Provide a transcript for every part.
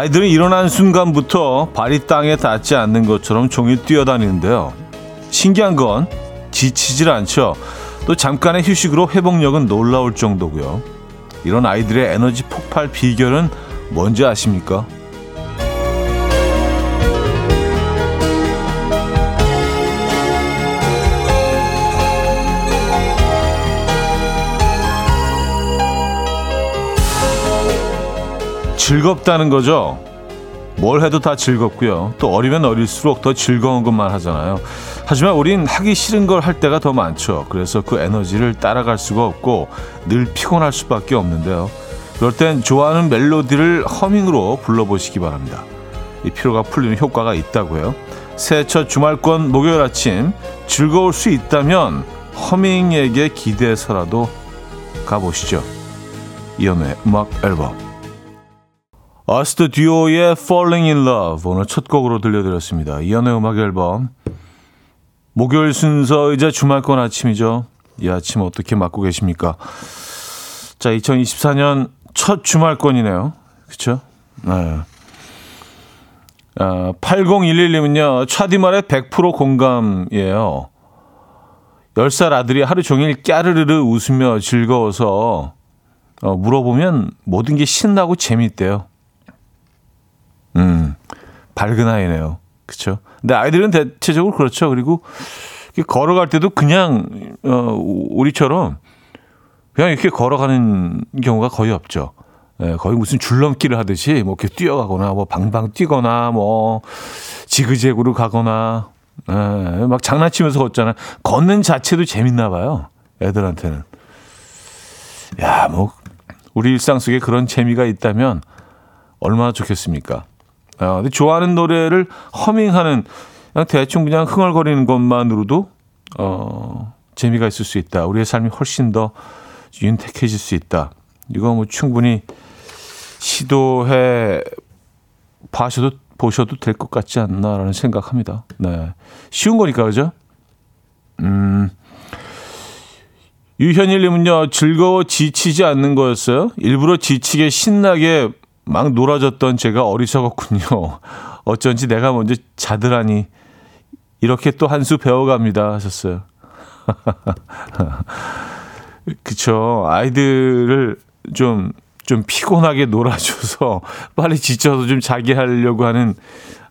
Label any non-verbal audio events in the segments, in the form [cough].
아이들은 일어난 순간부터 발이 땅에 닿지 않는 것처럼 종일 뛰어다니는데요. 신기한 건 지치질 않죠. 또 잠깐의 휴식으로 회복력은 놀라울 정도고요. 이런 아이들의 에너지 폭발 비결은 뭔지 아십니까? 즐겁다는 거죠. 뭘 해도 다 즐겁고요. 또 어리면 어릴수록 더 즐거운 것만 하잖아요. 하지만 우린 하기 싫은 걸 할 때가 더 많죠. 그래서 그 에너지를 따라갈 수가 없고 늘 피곤할 수밖에 없는데요. 그럴 땐 좋아하는 멜로디를 허밍으로 불러보시기 바랍니다. 이 피로가 풀리는 효과가 있다고요. 새해 첫 주말권 목요일 아침 즐거울 수 있다면 허밍에게 기대서라도 가보시죠. 이연의 음악 앨범 어스트 듀오의 Falling in Love 오늘 첫 곡으로 들려드렸습니다. 이연의 음악 앨범 목요일 순서이자 주말권 아침이죠. 이 아침 어떻게 맞고 계십니까? 자, 2024년 첫 주말권이네요. 그렇죠? 네. 아, 8011님은요. 차디말의 100% 공감이에요. 10살 아들이 하루 종일 까르르르 웃으며 즐거워서 어, 물어보면 모든 게 신나고 재밌대요. 음, 밝은 아이네요. 그쵸? 근데 아이들은 대체적으로 그렇죠. 그리고 걸어갈 때도 그냥, 어, 우리처럼 그냥 이렇게 걸어가는 경우가 거의 없죠. 예, 거의 무슨 줄넘기를 하듯이 뭐 이렇게 뛰어가거나 뭐 방방 뛰거나 뭐 지그재그로 가거나 예, 막 장난치면서 걷잖아요. 걷는 자체도 재밌나 봐요. 애들한테는. 야, 뭐 우리 일상 속에 그런 재미가 있다면 얼마나 좋겠습니까? 어, 근데 좋아하는 노래를 허밍하는 그냥 대충 그냥 흥얼거리는 것만으로도 어, 재미가 있을 수 있다. 우리의 삶이 훨씬 더 윤택해질 수 있다. 이거 뭐 충분히 시도해 봐셔도 보셔도 될 것 같지 않나라는 생각합니다. 네. 쉬운 거니까 그죠? 음. 유현일님은요 즐거워 지치지 않는 거였어요. 일부러 지치게 신나게 막 놀아줬던 제가 어리석었군요. [laughs] 어쩐지 내가 먼저 자들하니 이렇게 또 한 수 배워갑니다 하셨어요. [laughs] 그쵸. 아이들을 좀, 좀 피곤하게 놀아줘서 [laughs] 빨리 지쳐서 좀 자기 하려고 하는,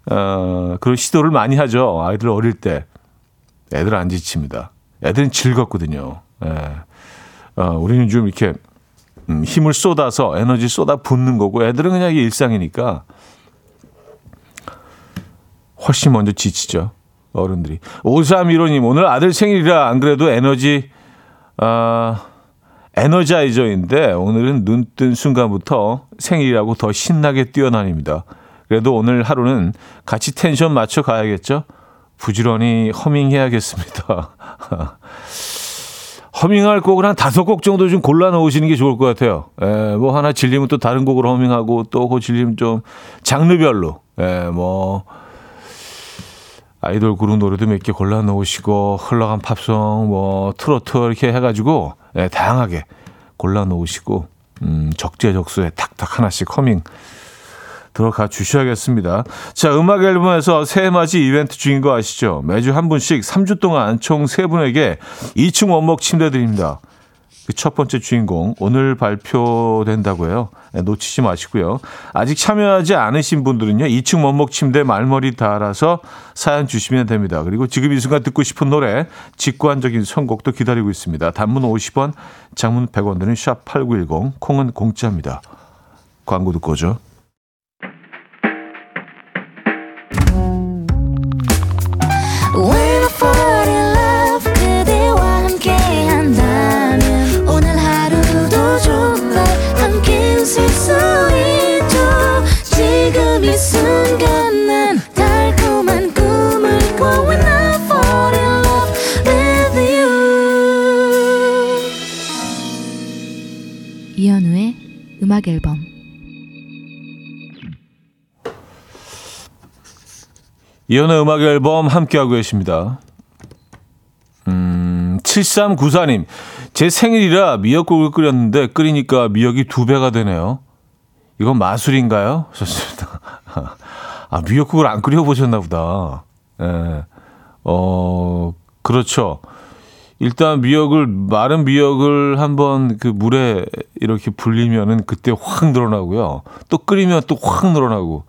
어, 그런 시도를 많이 하죠. 아이들 어릴 때. 애들 안 지칩니다. 애들은 즐겁거든요. 예. 어, 우리는 좀 이렇게 음, 힘을 쏟아서 에너지 쏟아 붓는 거고 애들은 그냥 이게 일상이니까 훨씬 먼저 지치죠. 어른들이. 5315님, 오늘 아들 생일이라 안 그래도 에너지, 아, 에너자이저인데 오늘은 눈 뜬 순간부터 생일이라고 더 신나게 뛰어다닙니다. 그래도 오늘 하루는 같이 텐션 맞춰 가야겠죠? 부지런히 허밍해야겠습니다. [laughs] 허밍할 곡을 한 다섯 곡 정도 좀 골라 놓으시는 게 좋을 것 같아요. 에, 예, 뭐 하나 질리면 또 다른 곡을 허밍하고 또그 질리면 좀 장르별로, 에, 예, 뭐, 아이돌 그룹 노래도 몇 개 골라 놓으시고, 흘러간 팝송, 뭐, 트로트 이렇게 해가지고, 에, 예, 다양하게 골라 놓으시고, 음, 적재적소에 탁탁 하나씩 허밍 들어가 주셔야겠습니다. 자, 음악 앨범에서 새해 맞이 이벤트 중인 거 아시죠? 매주 한 분씩 3주 동안 총 3분에게 2층 원목 침대 드립니다. 그 첫 번째 주인공 오늘 발표된다고요. 네, 놓치지 마시고요. 아직 참여하지 않으신 분들은요. 2층 원목 침대 말머리 달아서 사연 주시면 됩니다. 그리고 지금 이 순간 듣고 싶은 노래 직관적인 선곡도 기다리고 있습니다. 단문 50원, 장문 100원 드는 샵8910 콩은 공짜입니다. 광고 듣고 오죠. 음악 앨범 이연의 음악 앨범 함께하고 계십니다. 음, 7394님. 제 생일이라 미역국을 끓였는데 끓이니까 미역이 두 배가 되네요. 이건 마술인가요? 좋습니다. [laughs] 아, 미역국을 안 끓여보셨나 보다. 예. 어, 그렇죠. 일단 미역을, 마른 미역을 한번 그 물에 이렇게 불리면은 그때 확 늘어나고요. 또 끓이면 또 확 늘어나고.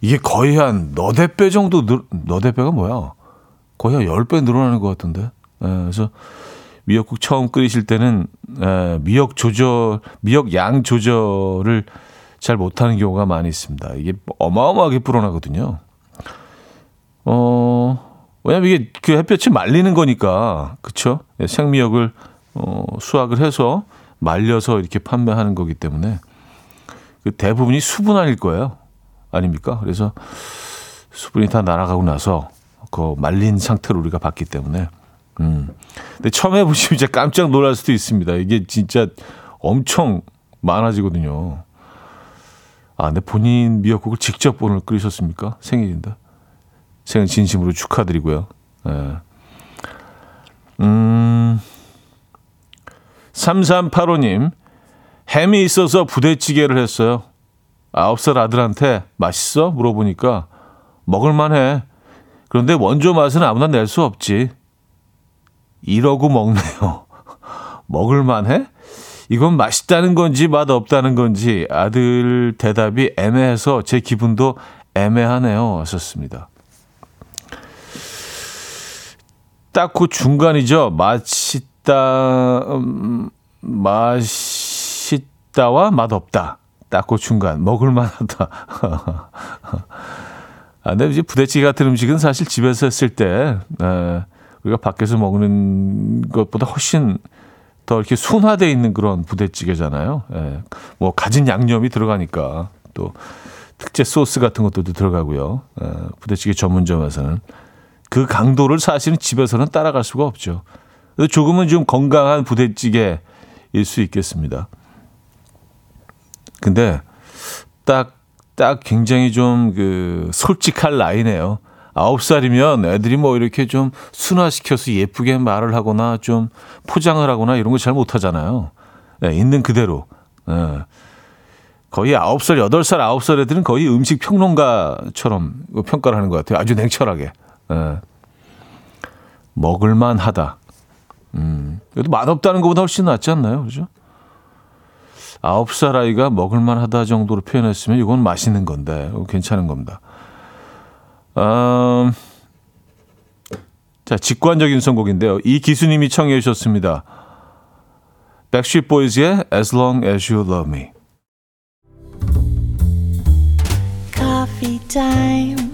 이게 거의 한 너댓 배 정도 늘, 너댓 배가 뭐야? 거의 한 10배 늘어나는 것 같은데. 예, 그래서 미역국 처음 끓이실 때는 에, 미역 조절, 미역 양 조절을 잘 못하는 경우가 많이 있습니다. 이게 어마어마하게 불어나거든요. 어, 왜냐면 이게 그 햇볕이 말리는 거니까? 예, 생미역을, 어, 수확을 해서 말려서 이렇게 판매하는 거기 때문에 그 대부분이 수분 아닐 거예요. 아닙니까? 그래서 수분이 다 날아가고 나서 그 말린 상태로 우리가 봤기 때문에 음. 근데 처음 해보시면 이제 깜짝 놀랄 수도 있습니다. 이게 진짜 엄청 많아지거든요. 아, 근데 본인 미역국을 직접 오늘 끓이셨습니까? 생일인데. 생일 진심으로 축하드리고요. 예. 음, 3385님, 햄이 있어서 부대찌개를 했어요. 아홉 살 아들한테 맛있어? 물어보니까 먹을만해. 그런데 원조 맛은 아무나 낼 수 없지. 이러고 먹네요. [laughs] 먹을만해? 이건 맛있다는 건지 맛없다는 건지 아들 대답이 애매해서 제 기분도 애매하네요. 하셨습니다. 딱 그 중간이죠. 맛있다, 음, 맛있다와 맛없다. 딱 그 중간. 먹을만하다. [laughs] 아, 근데 이제 부대찌개 같은 음식은 사실 집에서 했을 때, 에, 우리가 밖에서 먹는 것보다 훨씬 더 이렇게 순화되어 있는 그런 부대찌개잖아요. 예. 뭐 가진 양념이 들어가니까 또 특제 소스 같은 것들도 들어가고요. 예. 부대찌개 전문점에서는 그 강도를 사실은 집에서는 따라갈 수가 없죠. 조금은 좀 건강한 부대찌개일 수 있겠습니다. 근데 딱, 딱 굉장히 좀 그 솔직할 나이네요. 아홉 살이면 애들이 뭐 이렇게 좀 순화시켜서 예쁘게 말을 하거나 좀 포장을 하거나 이런 거 잘 못하잖아요. 네, 있는 그대로. 네. 거의 아홉 살, 여덟 살, 아홉 살 애들은 거의 음식 평론가처럼 평가를 하는 것 같아요. 아주 냉철하게. 네. 먹을만 하다. 음, 그래도 맛없다는 것보다 훨씬 낫지 않나요? 그죠? 아홉 살 아이가 먹을만 하다 정도로 표현했으면 이건 맛있는 건데, 괜찮은 겁니다. 음, 자, 직관적인 선곡인데요. 이 기수님이 청해 주셨습니다. Backstreet Boys의 As Long As You Love Me. Coffee time.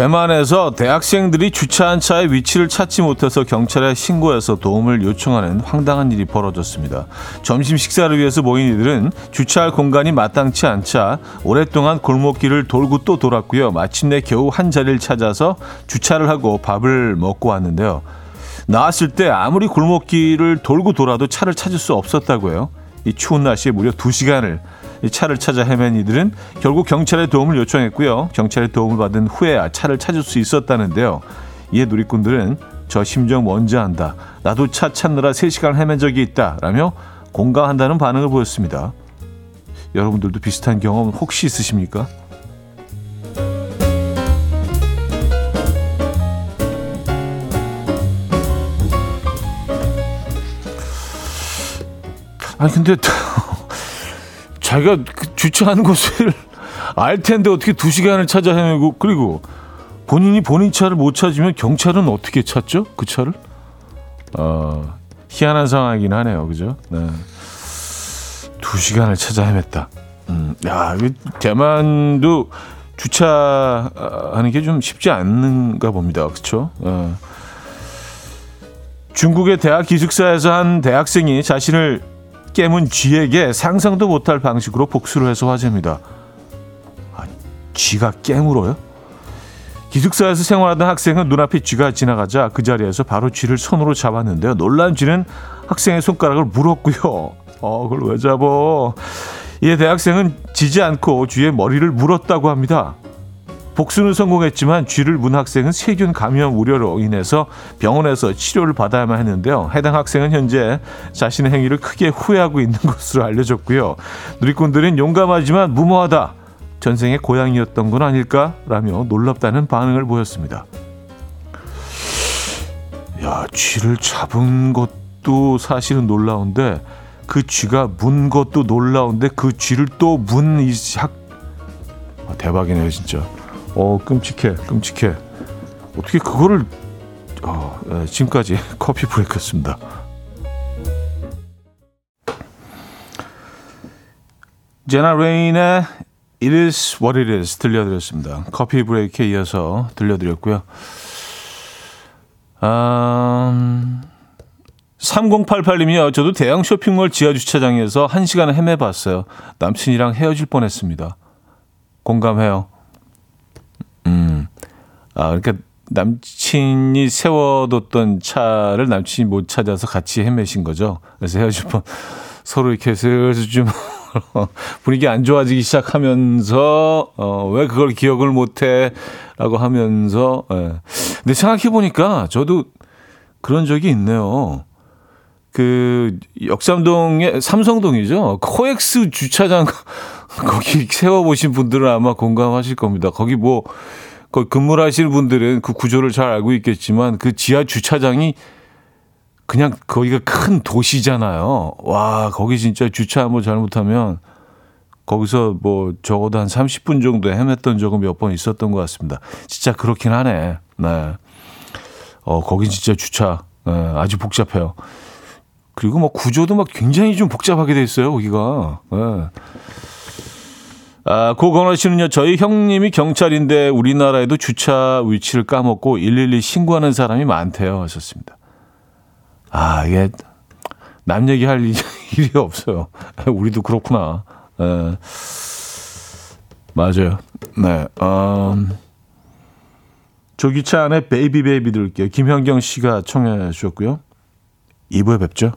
대만에서 대학생들이 주차한 차의 위치를 찾지 못해서 경찰에 신고해서 도움을 요청하는 황당한 일이 벌어졌습니다. 점심 식사를 위해서 모인 이들은 주차할 공간이 마땅치 않자 오랫동안 골목길을 돌고 또 돌았고요. 마침내 겨우 한 자리를 찾아서 주차를 하고 밥을 먹고 왔는데요. 나왔을 때 아무리 골목길을 돌고 돌아도 차를 찾을 수 없었다고요. 이 추운 날씨에 무려 2시간을 차를 찾아 헤맨 이들은 결국 경찰의 도움을 요청했고요. 경찰의 도움을 받은 후에야 차를 찾을 수 있었다는데요. 이에 누리꾼들은 저 심정 뭔지 안다. 나도 차 찾느라 3시간 헤맨 적이 있다. 라며 공감한다는 반응을 보였습니다. 여러분들도 비슷한 경험 혹시 있으십니까? 아니 근데 자기가 그 주차하는 곳을 [laughs] 알 텐데 어떻게 두 시간을 찾아 헤매고 그리고 본인이 본인 차를 못 찾으면 경찰은 어떻게 찾죠? 그 차를? 어, 희한한 상황이긴 하네요. 그죠? 네. 두 시간을 찾아 헤맸다. 음, 야, 대만도 주차하는 게 좀 쉽지 않는가 봅니다. 그렇죠? 어. 중국의 대학 기숙사에서 한 대학생이 자신을 깨문 쥐에게 상상도 못할 방식으로 복수를 해서 화제입니다. 아, 쥐가 깨물어요? 기숙사에서 생활하던 학생은 눈앞에 쥐가 지나가자 그 자리에서 바로 쥐를 손으로 잡았는데요. 놀란 쥐는 학생의 손가락을 물었고요. 어, 그걸 왜 잡어? 이에 대학생은 지지 않고 쥐의 머리를 물었다고 합니다. 복수는 성공했지만 쥐를 문 학생은 세균 감염 우려로 인해서 병원에서 치료를 받아야만 했는데요. 해당 학생은 현재 자신의 행위를 크게 후회하고 있는 [laughs] 것으로 알려졌고요. 누리꾼들은 용감하지만 무모하다. 전생의 고향이었던 건 아닐까라며 놀랍다는 반응을 보였습니다. 야, 쥐를 잡은 것도 사실은 놀라운데 그 쥐가 문 것도 놀라운데 그 쥐를 또 문 이학 아, 대박이네요, 진짜. 어, 끔찍해, 끔찍해. 어떻게 그거를 어, 예, 지금까지 [laughs] 커피 브레이크였습니다. 제나 레인의 It is what it is 들려드렸습니다. 커피 브레이크에 이어서 들려드렸고요. 음, 3088님이요. 저도 대형 쇼핑몰 지하 주차장에서 1시간을 헤매봤어요. 남친이랑 헤어질 뻔했습니다. 공감해요. 음. 아, 그러니까 남친이 세워뒀던 차를 남친이 못 찾아서 같이 헤매신 거죠. 그래서 헤어질 뻔 서로 이렇게 슬슬 좀 [laughs] 분위기 안 좋아지기 시작하면서 어, 왜 그걸 기억을 못해라고 하면서 예. 근데 생각해 보니까 저도 그런 적이 있네요. 그 역삼동의 삼성동이죠. 코엑스 주차장 거기 [laughs] 세워 보신 분들은 아마 공감하실 겁니다. 거기 뭐 거기 근무를 하시는 분들은 그 구조를 잘 알고 있겠지만 그 지하 주차장이 그냥 거기가 큰 도시잖아요. 와, 거기 진짜 주차 한번 잘못하면 거기서 뭐 적어도 한 30분 정도 헤맸던 적은 몇 번 있었던 것 같습니다. 진짜 그렇긴 하네. 네. 어, 거긴 진짜 주차 네, 아주 복잡해요. 그리고 뭐 구조도 막 굉장히 좀 복잡하게 돼 있어요, 거기가. 네. 아, 고건호 씨는요, 저희 형님이 경찰인데 우리나라에도 주차 위치를 까먹고 112 신고하는 사람이 많대요. 하셨습니다. 아, 이게 남 얘기할 [laughs] 일이 없어요. 우리도 그렇구나. 에, 맞아요. 네. 음, 조기차 안에 베이비 베이비 들을게요. 김현경 씨가 청해 주셨고요. 2부에 뵙죠.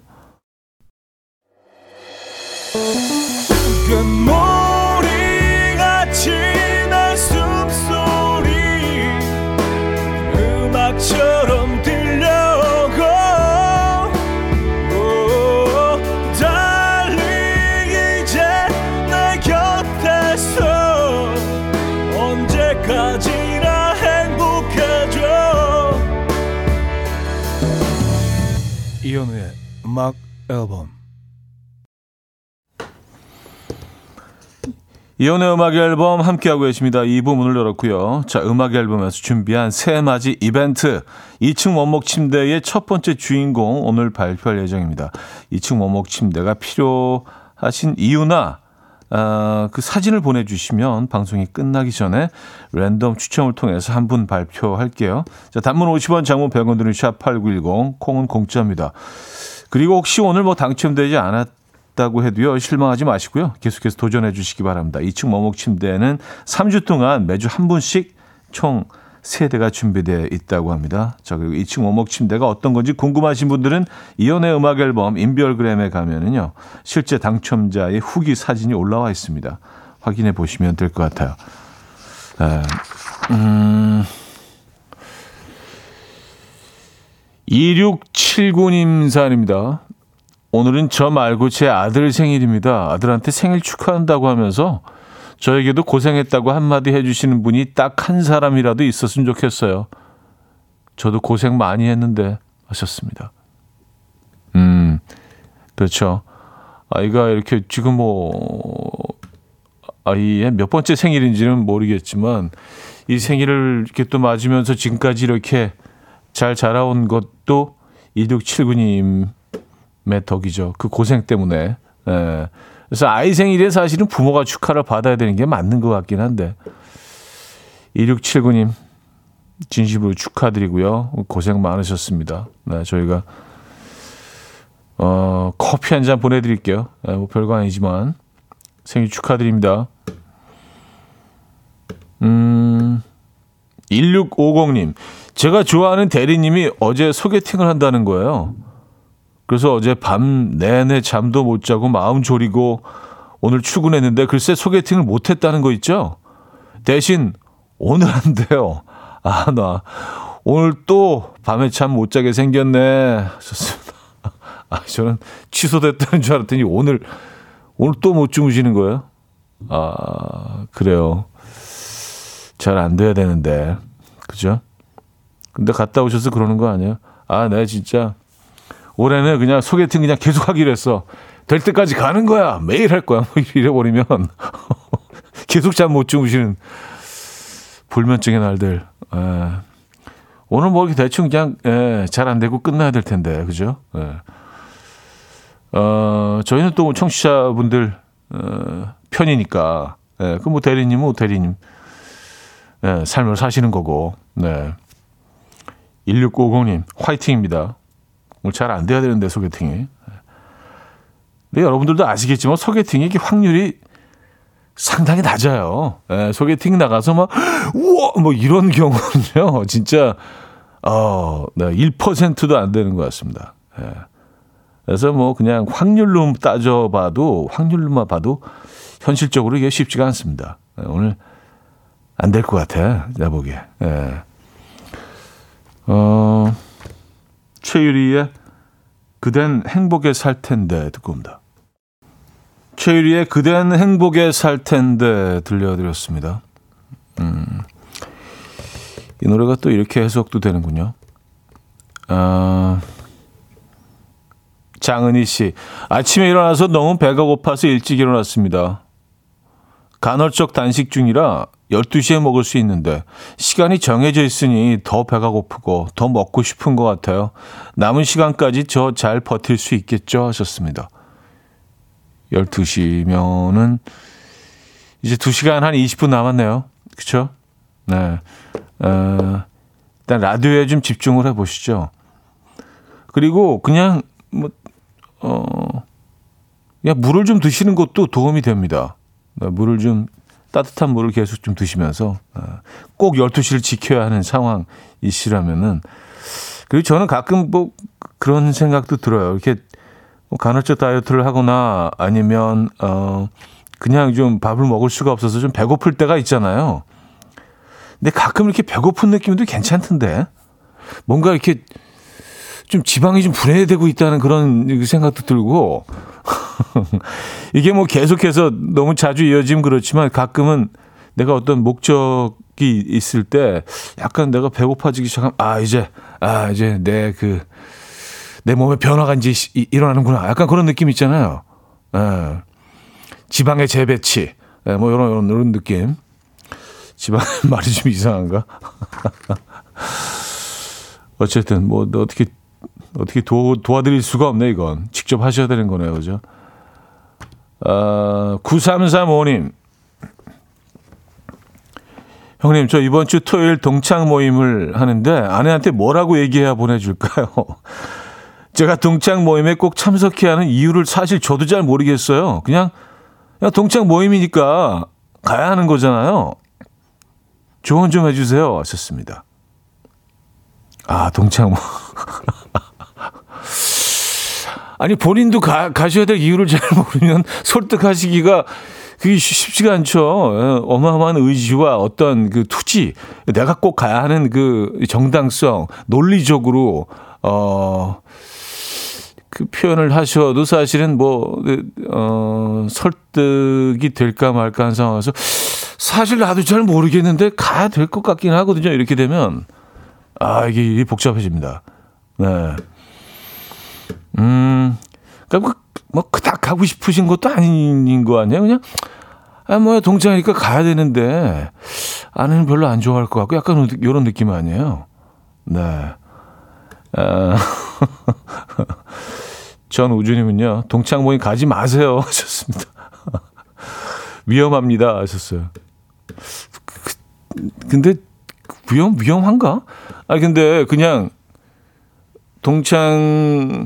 음악 앨범 이연의 음악 앨범 함께하고 계십니다. 2부 문을 열었고요. 자, 음악 앨범에서 준비한 새맞이 이벤트 2층 원목 침대의 첫 번째 주인공 오늘 발표할 예정입니다. 2층 원목 침대가 필요하신 이유나 어, 그 사진을 보내주시면 방송이 끝나기 전에 랜덤 추첨을 통해서 한 분 발표할게요. 자, 단문 50원, 장문 100원 드는 샵8910, 콩은 공짜입니다. 그리고 혹시 오늘 뭐 당첨되지 않았다고 해도요, 실망하지 마시고요. 계속해서 도전해 주시기 바랍니다. 2층 머목 침대에는 3주 동안 매주 한 분씩 총 세대가 준비되어 있다고 합니다. 자, 그리고 2층 원목 침대가 어떤 건지 궁금하신 분들은 이연의 음악 앨범 인별그램에 가면은요. 실제 당첨자의 후기 사진이 올라와 있습니다. 확인해 보시면 될 것 같아요. 에, 음, 2679님 사연입니다. 오늘은 저 말고 제 아들 생일입니다. 아들한테 생일 축하한다고 하면서 저에게도 고생했다고 한마디 해주시는 분이 딱 한 사람이라도 있었으면 좋겠어요. 저도 고생 많이 했는데 하셨습니다. 음, 그렇죠. 아이가 이렇게 지금 뭐 아이의 몇 번째 생일인지는 모르겠지만 이 생일을 이렇게 또 맞으면서 지금까지 이렇게 잘 자라온 것도 2679님의 덕이죠. 그 고생 때문에. 예. 그래서 아이 생일에 사실은 부모가 축하를 받아야 되는 게 맞는 것 같긴 한데 2679님 진심으로 축하드리고요. 고생 많으셨습니다. 네, 저희가 어, 커피 한 잔 보내드릴게요. 네, 뭐 별거 아니지만 생일 축하드립니다. 음, 1650님. 제가 좋아하는 대리님이 어제 소개팅을 한다는 거예요. 그래서 어제 밤 내내 잠도 못 자고 마음 졸이고 오늘 출근했는데 글쎄 소개팅을 못 했다는 거 있죠? 대신 오늘 한대요. 아, 나 오늘 또 밤에 잠 못 자게 생겼네. 좋습니다. 아, 저는 취소됐다는 줄 알았더니 오늘 오늘 또 못 주무시는 거예요? 아, 그래요. 잘 안 돼야 되는데. 그죠? 근데 갔다 오셔서 그러는 거 아니에요? 아, 내가 진짜 올해는 그냥 소개팅 그냥 계속 하기로 했어. 될 때까지 가는 거야. 매일 할 거야. 뭐 이래 버리면 [laughs] 계속 잠 못 주무시는 불면증의 날들. 에. 예. 오늘 뭐 이렇게 대충 그냥 예, 잘안 되고 끝나야 될 텐데, 그죠? 예. 어, 저희는 또 청취자분들 어, 편이니까, 예, 그뭐 대리님은 뭐 대리님 예, 삶을 사시는 거고, 네. 1650님 화이팅입니다. 오늘 잘 안 돼야 되는데 소개팅이. 근데 여러분들도 아시겠지만 소개팅이 확률이 상당히 낮아요. 예, 소개팅 나가서 막 우와 뭐 이런 경우는요. [laughs] 진짜 어, 네, 1%도 안 되는 것 같습니다. 예. 그래서 뭐 그냥 확률로 따져봐도 확률로만 봐도 현실적으로 이게 쉽지가 않습니다. 예, 오늘 안 될 것 같아. 내 보기에. 예. 어, 최유리의 그댄 행복에 살 텐데 듣고 옵니다. 최유리의 그댄 행복에 살 텐데 들려드렸습니다. 음, 이 노래가 또 이렇게 해석도 되는군요. 아, 장은희 씨, 아침에 일어나서 너무 배가 고파서 일찍 일어났습니다. 간헐적 단식 중이라 12시에 먹을 수 있는데 시간이 정해져 있으니 더 배가 고프고 더 먹고 싶은 것 같아요. 남은 시간까지 저 잘 버틸 수 있겠죠? 하셨습니다. 12시면은 이제 2시간 한 20분 남았네요. 그쵸? 네. 어, 일단 라디오에 좀 집중을 해 보시죠. 그리고 그냥 뭐, 어, 그냥 물을 좀 드시는 것도 도움이 됩니다. 네, 물을 좀 따뜻한 물을 계속 좀 드시면서 어, 꼭 12시를 지켜야 하는 상황이시라면은 그리고 저는 가끔 뭐 그런 생각도 들어요. 이렇게 뭐 간헐적 다이어트를 하거나 아니면 어 그냥 좀 밥을 먹을 수가 없어서 좀 배고플 때가 있잖아요. 근데 가끔 이렇게 배고픈 느낌도 괜찮던데 뭔가 이렇게 좀 지방이 좀 분해되고 있다는 그런 생각도 들고 [laughs] 이게 뭐 계속해서 너무 자주 이어지면 그렇지만 가끔은 내가 어떤 목적이 있을 때 약간 내가 배고파지기 시작하면 아 이제 아 이제 내 그 내 몸에 변화가 이제 일어나는구나 약간 그런 느낌 있잖아요. 예. 지방의 재배치 예, 뭐 이런 이런 이런 느낌. 지방 [laughs] 말이 좀 이상한가? [laughs] 어쨌든 뭐 어떻게 어떻게 도, 도와드릴 수가 없네 이건 직접 하셔야 되는 거네요, 그죠? 어, 9335님. 형님, 저 이번 주 토요일 동창 모임을 하는데 아내한테 뭐라고 얘기해야 보내줄까요? [laughs] 제가 동창 모임에 꼭 참석해야 하는 이유를 사실 저도 잘 모르겠어요. 그냥, 그냥 동창 모임이니까 가야 하는 거잖아요. 조언 좀 해주세요. 하셨습니다. 아, 동창 모임. [laughs] 아니 본인도 가, 가셔야 될 이유를 잘 모르면 [laughs] 설득하시기가 그게 쉽지가 않죠. 예, 어마어마한 의지와 어떤 그 투지, 내가 꼭 가야 하는 그 정당성, 논리적으로 어. 그 표현을 하셔도 사실은 뭐, 어, 설득이 될까 말까 한 상황에서 사실 나도 잘 모르겠는데 가야 될 것 같긴 하거든요. 이렇게 되면, 아, 이게 복잡해집니다. 네. 음, 그러니까 뭐, 그닥 가고 싶으신 것도 아닌 거 아니에요? 그냥, 아, 뭐, 동창이니까 가야 되는데, 아내는 별로 안 좋아할 것 같고, 약간 이런 느낌 아니에요? 네. 아, [laughs] 전 우주님은요, 동창 모임 가지 마세요. [laughs] 하셨습니다. 위험합니다. 하셨어요. 그, 근데, 위험, 위험한가? 아, 근데 그냥, 동창,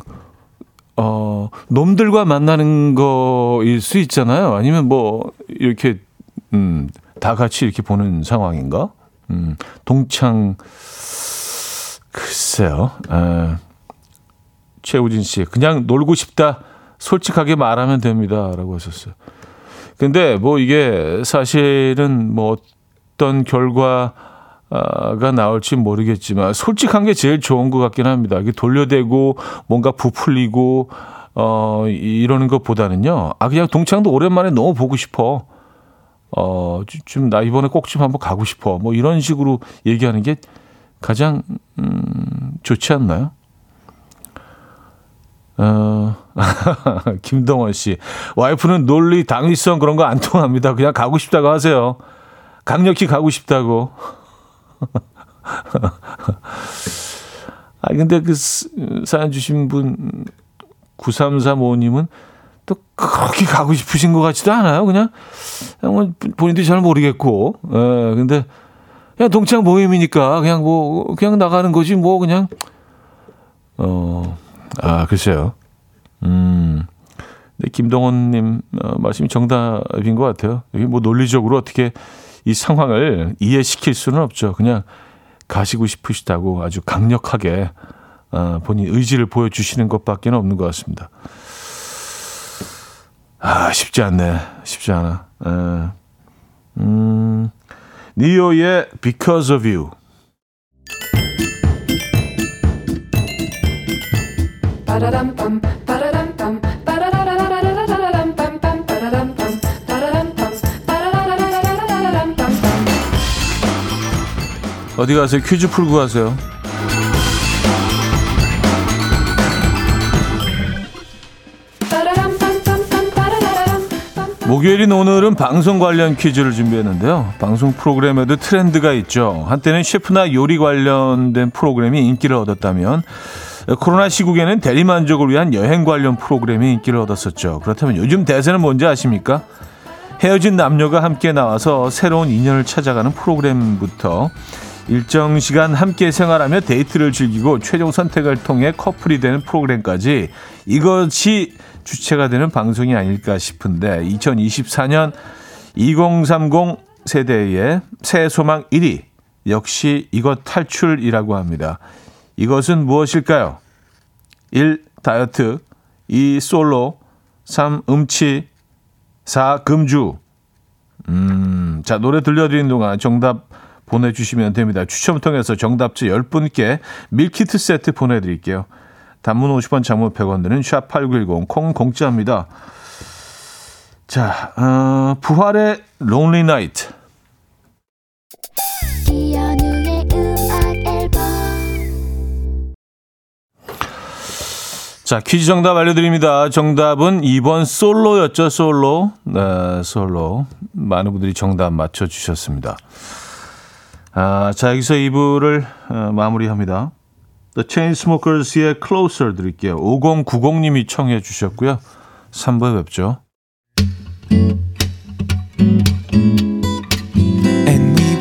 어, 놈들과 만나는 거일 수 있잖아요. 아니면 뭐, 이렇게, 음, 다 같이 이렇게 보는 상황인가? 음, 동창 글쎄요. 에, 최우진 씨 그냥 놀고 싶다. 솔직하게 말하면 됩니다 라고 하셨어요. 근데 뭐 이게 사실은 뭐 어떤 결과 가 나올지 모르겠지만 솔직한 게 제일 좋은 것 같긴 합니다. 이게 돌려대고 뭔가 부풀리고 어 이러는 것보다는요. 아 그냥 동창도 오랜만에 너무 보고 싶어. 어좀 나 이번에 꼭 좀 한번 가고 싶어. 뭐 이런 식으로 얘기하는 게 가장 음 좋지 않나요? 어, [laughs] 김동원 씨. 와이프는 논리, 당위성 그런 거 안 통합니다. 그냥 가고 싶다고 하세요. 강력히 가고 싶다고. 아, 근데 그 사연 주신 분, 9335님은 또 그렇게 가고 싶으신 것 같지도 않아요. 그냥, 그냥 뭐 본인도 잘 모르겠고. 예, 근데 그냥 동창 모임이니까 그냥 뭐, 그냥 나가는 거지 뭐 그냥, 어, 아, 글쎄요. 음. 네, 김동원님 어, 말씀이 정답인 것 같아요. 여기 뭐 논리적으로 어떻게 이 상황을 이해시킬 수는 없죠. 그냥 가시고 싶으시다고 아주 강력하게 어, 본인 의지를 보여주시는 것밖에 없는 것 같습니다. 아, 쉽지 않네. 쉽지 않아. 에. 음, 니오의 Because of You. 어디 가세요? 퀴즈 풀고 가세요. 목요일인 오늘은 방송 관련 퀴즈를 준비했는데요. 방송 프로그램에도 트렌드가 있죠. 한때는 셰프나 요리 관련된 프로그램이 인기를 얻었다면 코로나 시국에는 대리만족을 위한 여행 관련 프로그램이 인기를 얻었었죠. 그렇다면 요즘 대세는 뭔지 아십니까? 헤어진 남녀가 함께 나와서 새로운 인연을 찾아가는 프로그램부터 일정 시간 함께 생활하며 데이트를 즐기고 최종 선택을 통해 커플이 되는 프로그램까지 이것이 주체가 되는 방송이 아닐까 싶은데 2024년 2030 세대의 새 소망 1위 역시 이것 탈출이라고 합니다. 이것은 무엇일까요? 1. 다이어트 2. 솔로 3. 음치 4. 금주 음, 자 노래 들려드리는 동안 정답 보내주시면 됩니다. 추첨 통해서 정답자 10분께 밀키트 세트 보내드릴게요. 단문 50원, 장문 100원 드는 샵8910, 콩 공짜입니다. 자, 어, 부활의 Lonely Night. 자, 퀴즈 정답 알려드립니다. 정답은 2번 솔로였죠, 솔로. 네, 솔로. 많은 분들이 정답 맞춰주셨습니다. 아, 자, 여기서 2부를 어, 마무리합니다. The Chainsmokers의 Closer 드릴게요. 5090님이 청해 주셨고요. 3부에 뵙죠.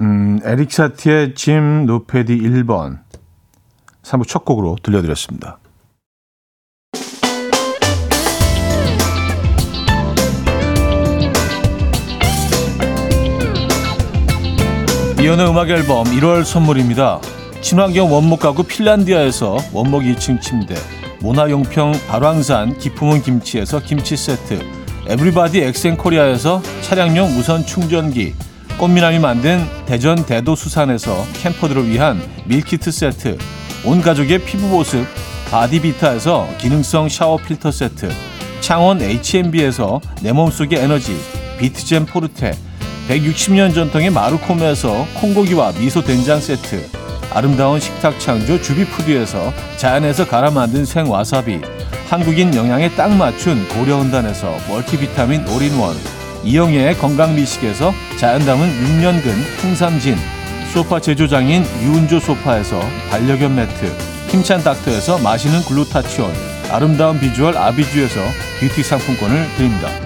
음, 에릭 사티의 짐노페디 1번 3부 첫 곡으로 들려드렸습니다. 이연의 음악 앨범 1월 선물입니다. 친환경 원목 가구 핀란디아에서 원목 2층 침대 모나용평 발왕산 기품은 김치에서 김치 세트 에브리바디 엑센코리아에서 차량용 무선 충전기 꽃미남이 만든 대전 대도수산에서 캠퍼들을 위한 밀키트 세트, 온 가족의 피부 보습 바디비타에서 기능성 샤워 필터 세트, 창원 H&B에서 내 몸속의 에너지 비트젠 포르테, 160년 전통의 마르코메에서 콩고기와 미소 된장 세트, 아름다운 식탁 창조 주비푸드에서 자연에서 갈아 만든 생와사비, 한국인 영양에 딱 맞춘 고려은단에서 멀티비타민 올인원, 이영애의 건강미식에서 자연 담은 6년근 홍삼진, 소파 제조장인 유운조 소파에서 반려견 매트, 힘찬 닥터에서 마시는 글루타치온, 아름다운 비주얼 아비주에서 뷰티 상품권을 드립니다.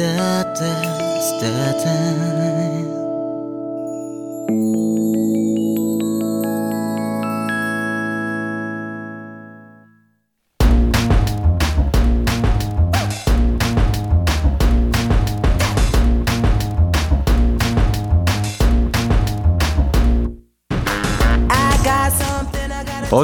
status, status.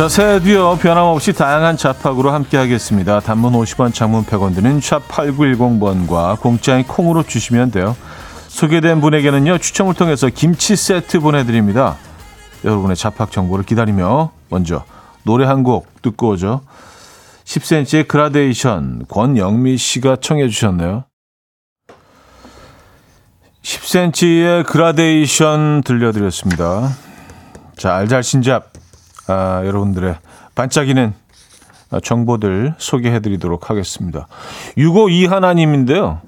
자, 새해도요, 변함없이 다양한 잡학으로 함께 하겠습니다. 단문 50원, 장문 100원 드는 샵 8910번과 공짜인 콩으로 주시면 돼요. 소개된 분에게는요, 추첨을 통해서 김치 세트 보내드립니다. 여러분의 잡학 정보를 기다리며 먼저 노래 한 곡 듣고 오죠. 10cm의 그라데이션, 권영미 씨가 청해 주셨네요. 10cm의 그라데이션 들려드렸습니다. 자, 알잘신잡. 아, 여러분들의 반짝이는 정보들 소개해 드리도록 하겠습니다. 652 하나님인데요.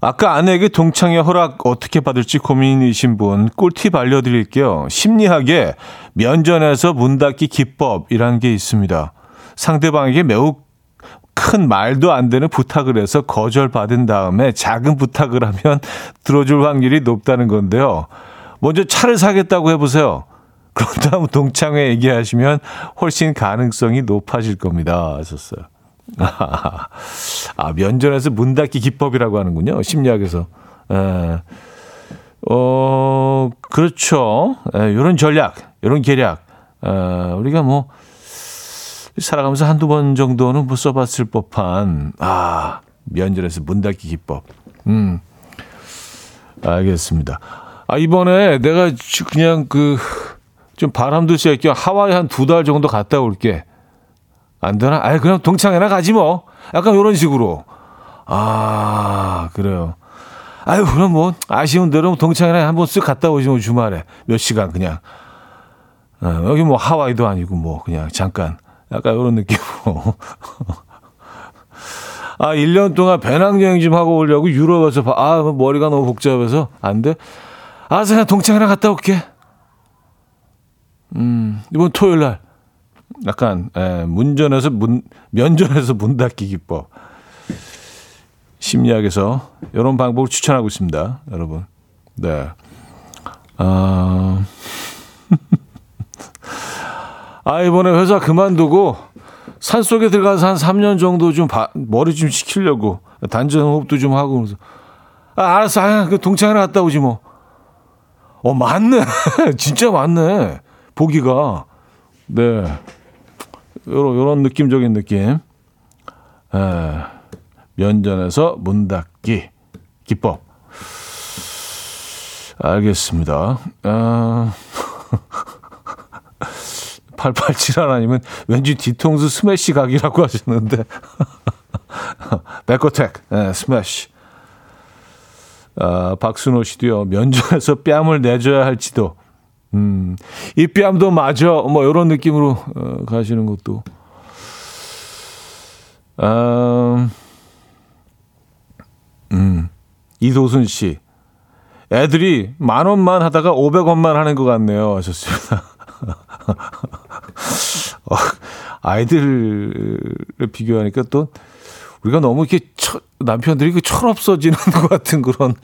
아까 아내에게 동창회 허락 어떻게 받을지 고민이신 분 꿀팁 알려드릴게요. 심리학에 면전에서 문 닫기 기법이라는 게 있습니다. 상대방에게 매우 큰 말도 안 되는 부탁을 해서 거절받은 다음에 작은 부탁을 하면 들어줄 확률이 높다는 건데요. 먼저 차를 사겠다고 해보세요. 그런 다음 동창회 얘기하시면 훨씬 가능성이 높아질 겁니다. 하셨어요. [laughs] 아, 면전에서 문 닫기 기법이라고 하는군요. 심리학에서. 에, 예. 어, 그렇죠. 요런 전략, 요런 계략. 에, 우리가 뭐, 살아가면서 한두 번 정도는 뭐 써봤을 법한, 아, 면전에서 문 닫기 기법. 음, 알겠습니다. 아, 이번에 내가 그냥 그, 좀 바람도 쐬게 하와이 한 두 달 정도 갔다 올게. 안 되나? 아예 그냥 동창회나 가지 뭐. 약간 이런 식으로. 아, 그래요. 아유, 그럼 뭐, 아쉬운 대로 동창회나 한번 쓱 갔다 오지 뭐, 주말에. 몇 시간 그냥. 어, 여기 뭐 하와이도 아니고 뭐, 그냥 잠깐. 약간 이런 느낌으로. [laughs] 아, 1년 동안 배낭여행 좀 하고 오려고 유럽 에서 아, 머리가 너무 복잡해서 안 돼. 아, 그냥 동창회나 갔다 올게. 음, 이번 토요일 날 약간 에, 문전에서 문 면전에서 문 닫기 기법 심리학에서 이런 방법을 추천하고 있습니다, 여러분. 네. 아, [laughs] 아 이번에 회사 그만두고 산 속에 들어가서 한 3년 정도 좀 바, 머리 좀 식히려고 단전 호흡도 좀 하고 그래서 아 알았어, 아, 그 동창회 갔다 오지 뭐. 어 맞네, [laughs] 진짜 맞네. 보기가 네 요런 요런 느낌적인 느낌. 에, 면전에서 문 닫기 기법. 알겠습니다. 아, [laughs] 887 하나님은 왠지 뒤통수 스매시 각이라고 하셨는데. [laughs] 백어택, 네, 스매시. 아, 박순호 씨도요, 면전에서 뺨을 내줘야 할지도. 음, 이 뺨도 맞아. 뭐, 이런 느낌으로 어, 가시는 것도. 아, 음, 이도순 씨. 애들이 만 원만 하다가 500원만 하는 것 같네요. 하셨습니다. [laughs] 어, 아이들을 비교하니까 또 우리가 너무 이렇게 처, 남편들이 그 철없어지는 [laughs] 것 같은 그런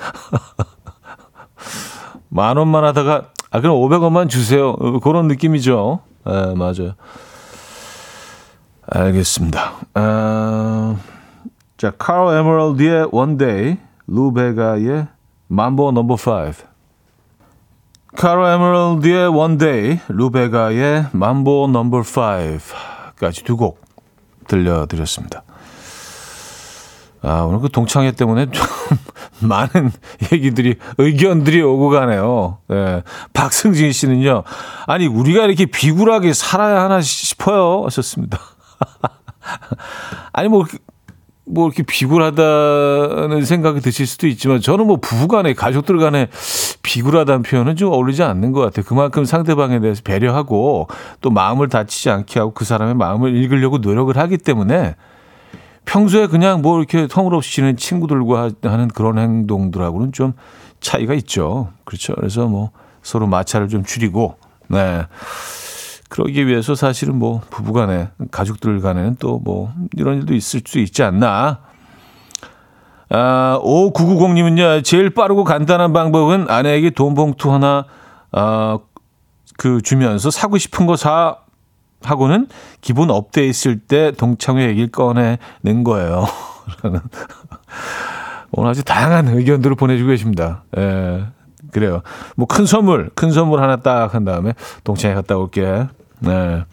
[laughs] 만 원만 하다가 아 그럼 500원만 주세요. 어, 그런 느낌이죠. 예, 맞아요. 알겠습니다. 아, 자, 카로 에메랄드의 One Day, 루베가의 mambo 넘버 5. 카로 에메랄드의 One Day, 루베가의 mambo 넘버 5까지 두 곡 들려드렸습니다. 아, 오늘 그 동창회 때문에 좀 [laughs] 많은 얘기들이, 의견들이 오고 가네요. 예. 박승진 씨는요, 아니, 우리가 이렇게 비굴하게 살아야 하나 싶어요. 하셨습니다. [laughs] 아니, 뭐, 뭐 이렇게 비굴하다는 생각이 드실 수도 있지만 저는 뭐 부부 간에 가족들 간에 비굴하다는 표현은 좀 어울리지 않는 것 같아요. 그만큼 상대방에 대해서 배려하고 또 마음을 다치지 않게 하고 그 사람의 마음을 읽으려고 노력을 하기 때문에 평소에 그냥 뭐 이렇게 터무없이 지낸 친구들과 하는 그런 행동들하고는 좀 차이가 있죠. 그렇죠. 그래서 뭐 서로 마찰을 좀 줄이고, 네. 그러기 위해서 사실은 뭐 부부 간에, 가족들 간에는 또 뭐 이런 일도 있을 수 있지 않나. 아, 5990님은요, 제일 빠르고 간단한 방법은 아내에게 돈 봉투 하나, 아, 그 주면서 사고 싶은 거 사, 하고는 기분 업돼 있을 때 동창회 얘기를 꺼내는 거예요. [laughs] 오늘 아주 다양한 의견들을 보내주고 계십니다. 예, 그래요. 뭐 큰 선물, 큰 선물 하나 딱 한 다음에 동창회 갔다 올게. 네.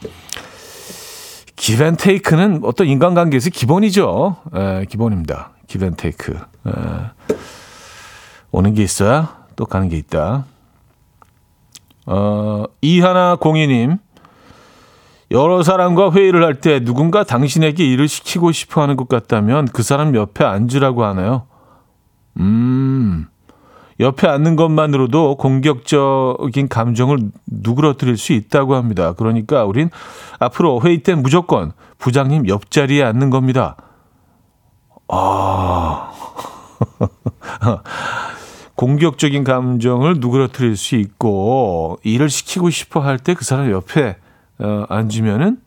기벤테이크는 어떤 인간관계에서 기본이죠. 예, 기본입니다. 기벤테이크. 예. 오는 게 있어야 또 가는 게 있다. 어, 이하나 공이님. 여러 사람과 회의를 할 때 누군가 당신에게 일을 시키고 싶어 하는 것 같다면 그 사람 옆에 앉으라고 하나요? 음, 옆에 앉는 것만으로도 공격적인 감정을 누그러뜨릴 수 있다고 합니다. 그러니까 우린 앞으로 회의 때 무조건 부장님 옆자리에 앉는 겁니다. 아, [laughs] 공격적인 감정을 누그러뜨릴 수 있고 일을 시키고 싶어 할 때 그 사람 옆에 어, 앉으면은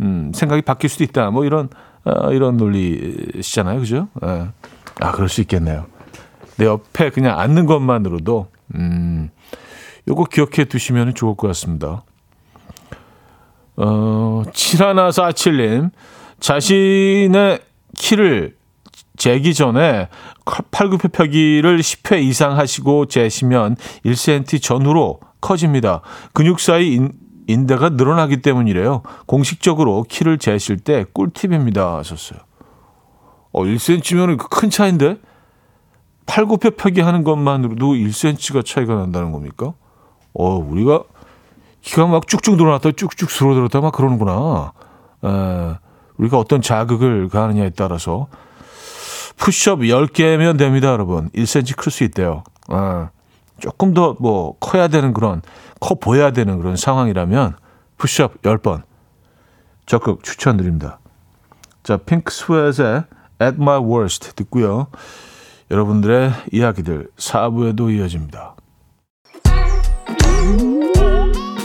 음, 생각이 바뀔 수도 있다. 뭐 이런 어, 이런 논리시잖아요, 그죠? 예. 아, 그럴 수 있겠네요. 내 옆에 그냥 앉는 것만으로도 음, 요거 기억해 두시면 좋을 것 같습니다. 어, 7147님, 자신의 키를 재기 전에 팔굽혀펴기를 10회 이상 하시고 재시면 1cm 전후로 커집니다. 근육 사이 인 대가 늘어나기 때문이래요. 공식적으로 키를 재실 때 꿀팁입니다. 하셨어요. 어, 1cm면 큰 차인데? 팔굽혀 펴기 하는 것만으로도 1cm가 차이가 난다는 겁니까? 어, 우리가 키가 막 쭉쭉 늘어났다 쭉쭉 줄어들었다 막 그러는구나. 에, 우리가 어떤 자극을 가하느냐에 따라서 푸시업 10개면 됩니다, 여러분. 1cm 클 수 있대요. 에, 조금 더 뭐 커야 되는 그런 커 보여야 되는 그런 상황이라면 푸시업 10번 적극 추천드립니다. 자, 핑크 스웨트의 At My Worst 듣고요. 여러분들의 이야기들 4부에도 이어집니다.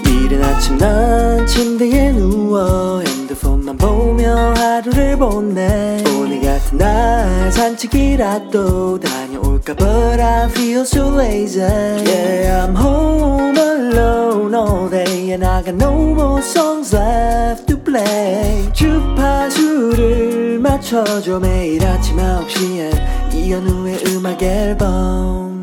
이른 아침 난 침대에 누워 핸드폰만 보며 하루를 보내 오늘 같은 날 산책이라도 다 볼까 But I feel so lazy Yeah I'm home alone all day And I got no more songs left to play 주파수를 맞춰줘 매일 아침 9시에 이현우의 음악 앨범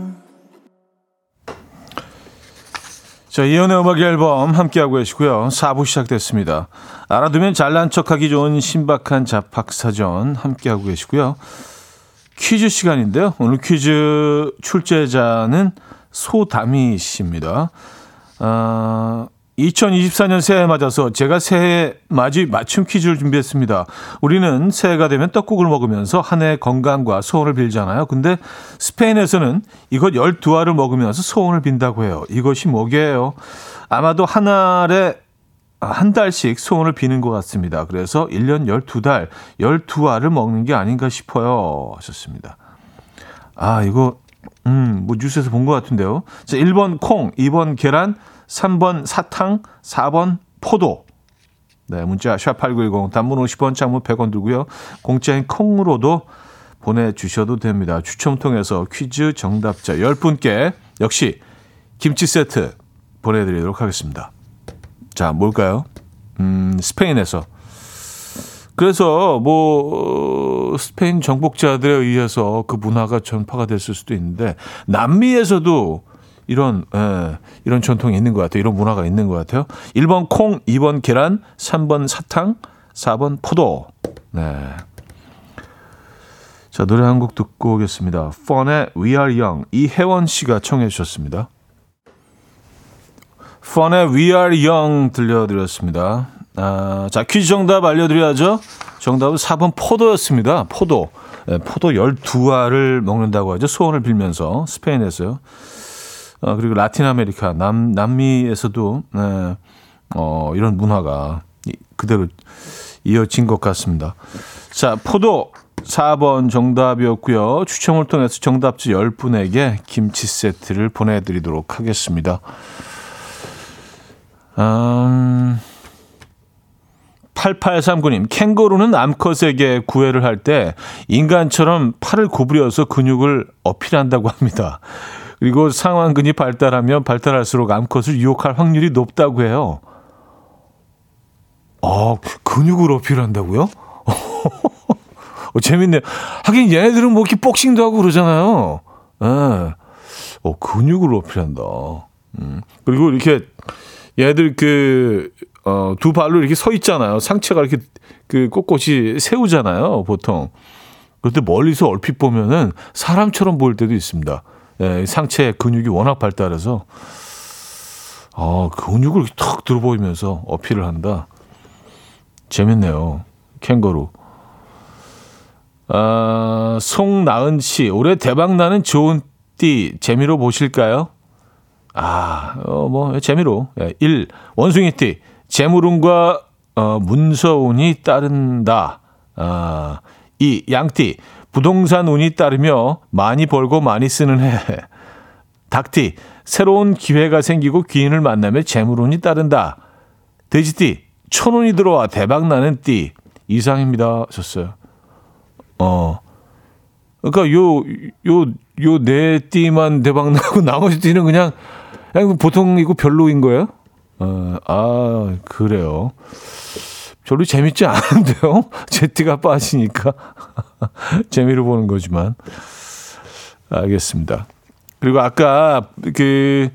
자, 이연의 음악 앨범 함께하고 계시고요. 4부 시작됐습니다. 알아두면 잘난 척하기 좋은 신박한 잡학사전 함께하고 계시고요. 퀴즈 시간인데요. 오늘 퀴즈 출제자는 소다미 씨입니다. 아, 2024년 새해 맞아서 제가 새해 맞이 맞춤 퀴즈를 준비했습니다. 우리는 새해가 되면 떡국을 먹으면서 한해 건강과 소원을 빌잖아요. 근데 스페인에서는 이것 12알을 먹으면서 소원을 빈다고 해요. 이것이 뭐게요? 아마도 한 알에 한 달씩 소원을 비는 것 같습니다. 그래서 1년 12달, 12알을 먹는 게 아닌가 싶어요. 하셨습니다. 아, 이거, 음, 뭐 뉴스에서 본 것 같은데요. 자, 1번 콩, 2번 계란, 3번 사탕, 4번 포도. 네, 문자 샵8910 단문 50원, 장문 100원 들고요. 공짜인 콩으로도 보내주셔도 됩니다. 추첨 통해서 퀴즈 정답자 10분께 역시 김치 세트 보내드리도록 하겠습니다. 자, 뭘까요? 음, 스페인에서. 그래서 뭐 어, 스페인 정복자들에 의해서 그 문화가 전파가 됐을 수도 있는데 남미에서도 이런 예, 이런 전통이 있는 것 같아요. 이런 문화가 있는 것 같아요. 1번 콩, 2번 계란, 3번 사탕, 4번 포도. 네. 자, 노래 한 곡 듣고 오겠습니다. 펀의 We Are Young. 이혜원 씨가 청해 주셨습니다. 펀의 We Are Young 들려드렸습니다. 아, 자, 퀴즈 정답 알려드려야죠. 정답은 4번 포도였습니다. 포도. 네, 포도 12알을 먹는다고 하죠. 소원을 빌면서 스페인에서요. 어, 그리고 라틴 아메리카, 남, 남미에서도 네, 어, 이런 문화가 그대로 이어진 것 같습니다. 자, 포도 4번 정답이었고요. 추첨을 통해서 정답지 10분에게 김치 세트를 보내드리도록 하겠습니다. 음... 8839님, 캥거루는 암컷에게 구애를 할 때 인간처럼 팔을 구부려서 근육을 어필한다고 합니다. 그리고 상완근이 발달하면 발달할수록 암컷을 유혹할 확률이 높다고 해요. 아, 근육을 어필한다고요? [laughs] 어, 재밌네요. 하긴 얘네들은 뭐 이렇게 복싱도 하고 그러잖아요. 예. 네. 어, 근육을 어필한다. 음. 그리고 이렇게 얘들 그, 어, 두 발로 이렇게 서 있잖아요. 상체가 이렇게 그 꼿꼿이 세우잖아요. 보통. 그런데 멀리서 얼핏 보면은 사람처럼 보일 때도 있습니다. 예, 상체 근육이 워낙 발달해서 아, 근육을 탁 들어 보이면서 어필을 한다. 재밌네요. 캥거루. 아, 송나은 씨, 올해 대박 나는 좋은 띠 재미로 보실까요? 아, 어, 뭐, 재미로. 예, 1. 원숭이 띠. 재물운과 어, 문서운이 따른다. 아, 2. 양띠. 부동산 운이 따르며 많이 벌고 많이 쓰는 해. 닭띠. 새로운 기회가 생기고 귀인을 만나며 재물운이 따른다. 돼지띠. 천운이 들어와 대박나는 띠. 이상입니다. 하셨어요. 어. 그러니까 요, 요, 요 네 띠만 대박나고 [laughs] 나머지 띠는 그냥, 그냥 보통이고 별로인 거예요? 어, 아, 그래요. 별로 재밌지 않은데요? [laughs] 제 띠가 빠지니까. [laughs] 재미로 보는 거지만. 알겠습니다. 그리고 아까 그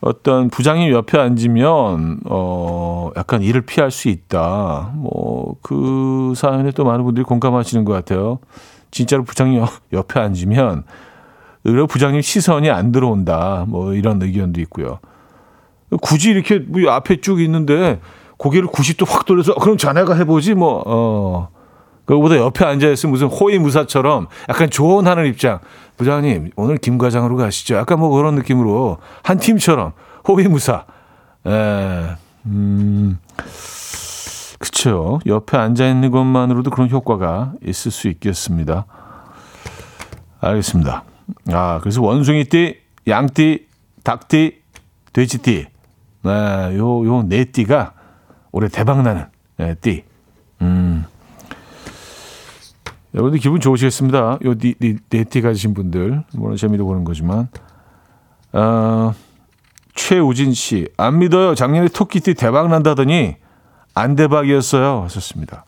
어떤 부장님 옆에 앉으면 어 약간 일을 피할 수 있다. 뭐 그 사연에 또 많은 분들이 공감하시는 것 같아요. 진짜로 부장님 옆에 앉으면 의외로 부장님 시선이 안 들어온다. 뭐 이런 의견도 있고요. 굳이 이렇게 뭐 앞에 쭉 있는데 고개를 90도 확 돌려서 그럼 자네가 해보지 뭐 어. 그거보다 옆에 앉아 있으면 무슨 호위무사처럼 약간 조언하는 입장. 부장님 오늘 김 과장으로 가시죠. 약간 뭐 그런 느낌으로 한 팀처럼 호위무사. 에, 음, 그쵸. 옆에 앉아 있는 것만으로도 그런 효과가 있을 수 있겠습니다. 알겠습니다. 아, 그래서 원숭이띠, 양띠, 닭띠, 돼지띠. 네, 요, 요 네 띠가 올해 대박나는 네, 띠. 음. 여러분들 기분 좋으시겠습니다. 요 네, 네, 네티 가지신 분들 물론 재미도 보는 거지만 어, 최우진 씨 안 믿어요. 작년에 토끼띠 대박 난다더니 안 대박이었어요. 하셨습니다.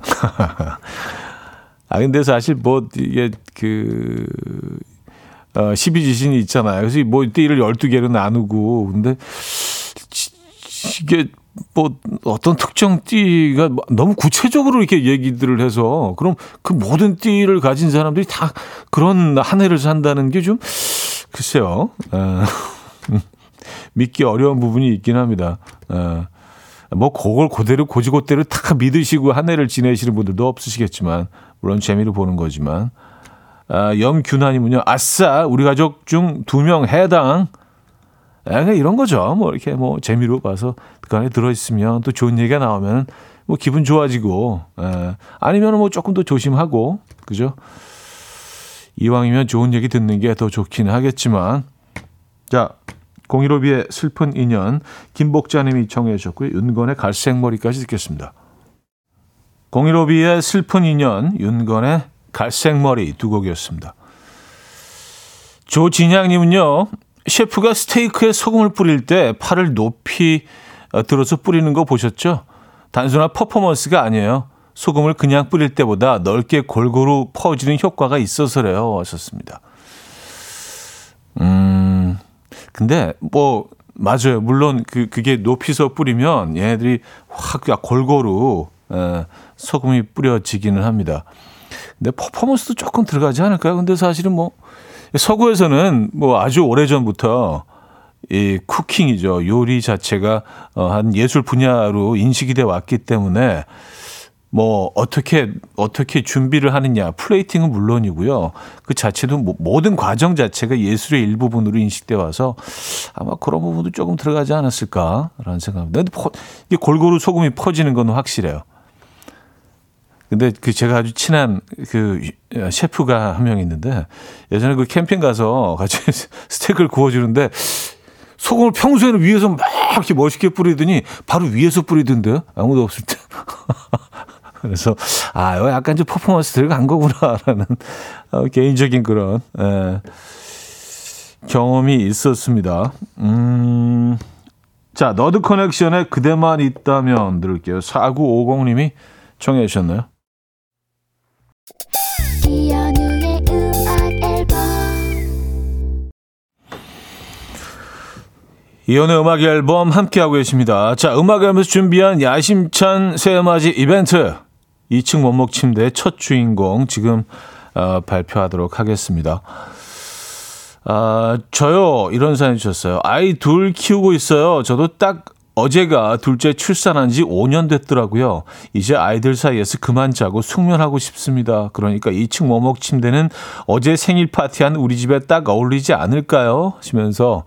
[laughs] 아 근데 사실 뭐 이게 그 어, 12지신이 있잖아요. 그래서 뭐 띠를 12개로 나누고 근데 이게 뭐 어떤 특정 띠가 너무 구체적으로 이렇게 얘기들을 해서 그럼 그 모든 띠를 가진 사람들이 다 그런 한 해를 산다는 게 좀 글쎄요. 어, [laughs] 믿기 어려운 부분이 있긴 합니다. 어, 뭐 그걸 그대로 고지고대로 다 믿으시고 한 해를 지내시는 분들도 없으시겠지만 물론 재미로 보는 거지만 아, 염균하님은요. 아싸 우리 가족 중 두 명 해당 아, 이런 거죠. 뭐 이렇게 뭐 재미로 봐서 그 안에 들어 있으면 또 좋은 얘기가 나오면 뭐 기분 좋아지고, 에, 아니면 뭐 조금 더 조심하고, 그죠? 이왕이면 좋은 얘기 듣는 게 더 좋기는 하겠지만, 자, 공일오비의 슬픈 인연, 김복자님이 청해 주셨고요. 윤건의 갈색머리까지 듣겠습니다. 공일오비의 슬픈 인연, 윤건의 갈색머리 두 곡이었습니다. 조진양님은요, 셰프가 스테이크에 소금을 뿌릴 때 팔을 높이 어, 들어서 뿌리는 거 보셨죠? 단순한 퍼포먼스가 아니에요. 소금을 그냥 뿌릴 때보다 넓게 골고루 퍼지는 효과가 있어서래요. 하셨습니다. 음, 근데 뭐, 맞아요. 물론 그, 그게 높이서 뿌리면 얘네들이 확 골고루 에, 소금이 뿌려지기는 합니다. 근데 퍼포먼스도 조금 들어가지 않을까요? 근데 사실은 뭐 서구에서는 뭐 아주 오래 전부터 이 쿠킹이죠 요리 자체가 어, 한 예술 분야로 인식이 돼 왔기 때문에 뭐 어떻게 어떻게 준비를 하느냐 플레이팅은 물론이고요 그 자체도 뭐 모든 과정 자체가 예술의 일부분으로 인식돼 와서 아마 그런 부분도 조금 들어가지 않았을까라는 생각입니다. 근데 이게 골고루 소금이 퍼지는 건 확실해요. 근데 그 제가 아주 친한 그 셰프가 한 명 있는데 예전에 그 캠핑 가서 같이 [laughs] 스테이크를 구워주는데 소금을 평소에는 위에서 막 이렇게 멋있게 뿌리더니 바로 위에서 뿌리던데요. 아무도 없을 때. [laughs] 그래서 아, 약간 좀 퍼포먼스 들어간 거구나라는 어, 개인적인 그런 에, 예, 경험이 있었습니다. 음. 자, 너드 커넥션의 그대만 있다면 들을게요. 4950님이 청해 주셨나요? 이연의 음악 앨범 함께하고 계십니다. 자, 음악 앨범에서 준비한 야심찬 새해맞이 이벤트. 2층 원목 침대의 첫 주인공 지금 어, 발표하도록 하겠습니다. 아, 저요. 이런 사연 주셨어요. 아이 둘 키우고 있어요. 저도 딱 어제가 둘째 출산한 지 5년 됐더라고요. 이제 아이들 사이에서 그만 자고 숙면하고 싶습니다. 그러니까 2층 원목 침대는 어제 생일 파티한 우리 집에 딱 어울리지 않을까요? 하시면서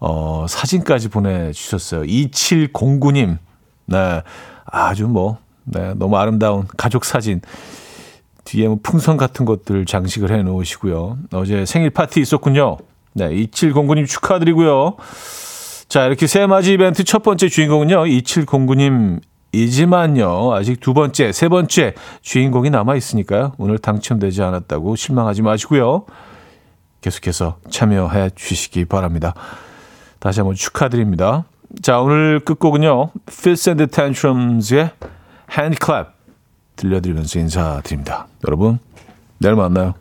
어, 사진까지 보내주셨어요. 2709님. 네. 아주 뭐, 네. 너무 아름다운 가족 사진. 뒤에 뭐 풍선 같은 것들 장식을 해 놓으시고요. 어제 생일 파티 있었군요. 네. 2709님 축하드리고요. 자, 이렇게 세 맞이 이벤트 첫 번째 주인공은요. 2709님 이지만요. 아직 두 번째, 세 번째 주인공이 남아 있으니까요. 오늘 당첨되지 않았다고 실망하지 마시고요. 계속해서 참여해 주시기 바랍니다. 다시 한번 축하드립니다. 자, 오늘 끝곡은요. Fits and Tantrums의 Hand Clap 들려드리면서 인사드립니다. 여러분, 내일 만나요.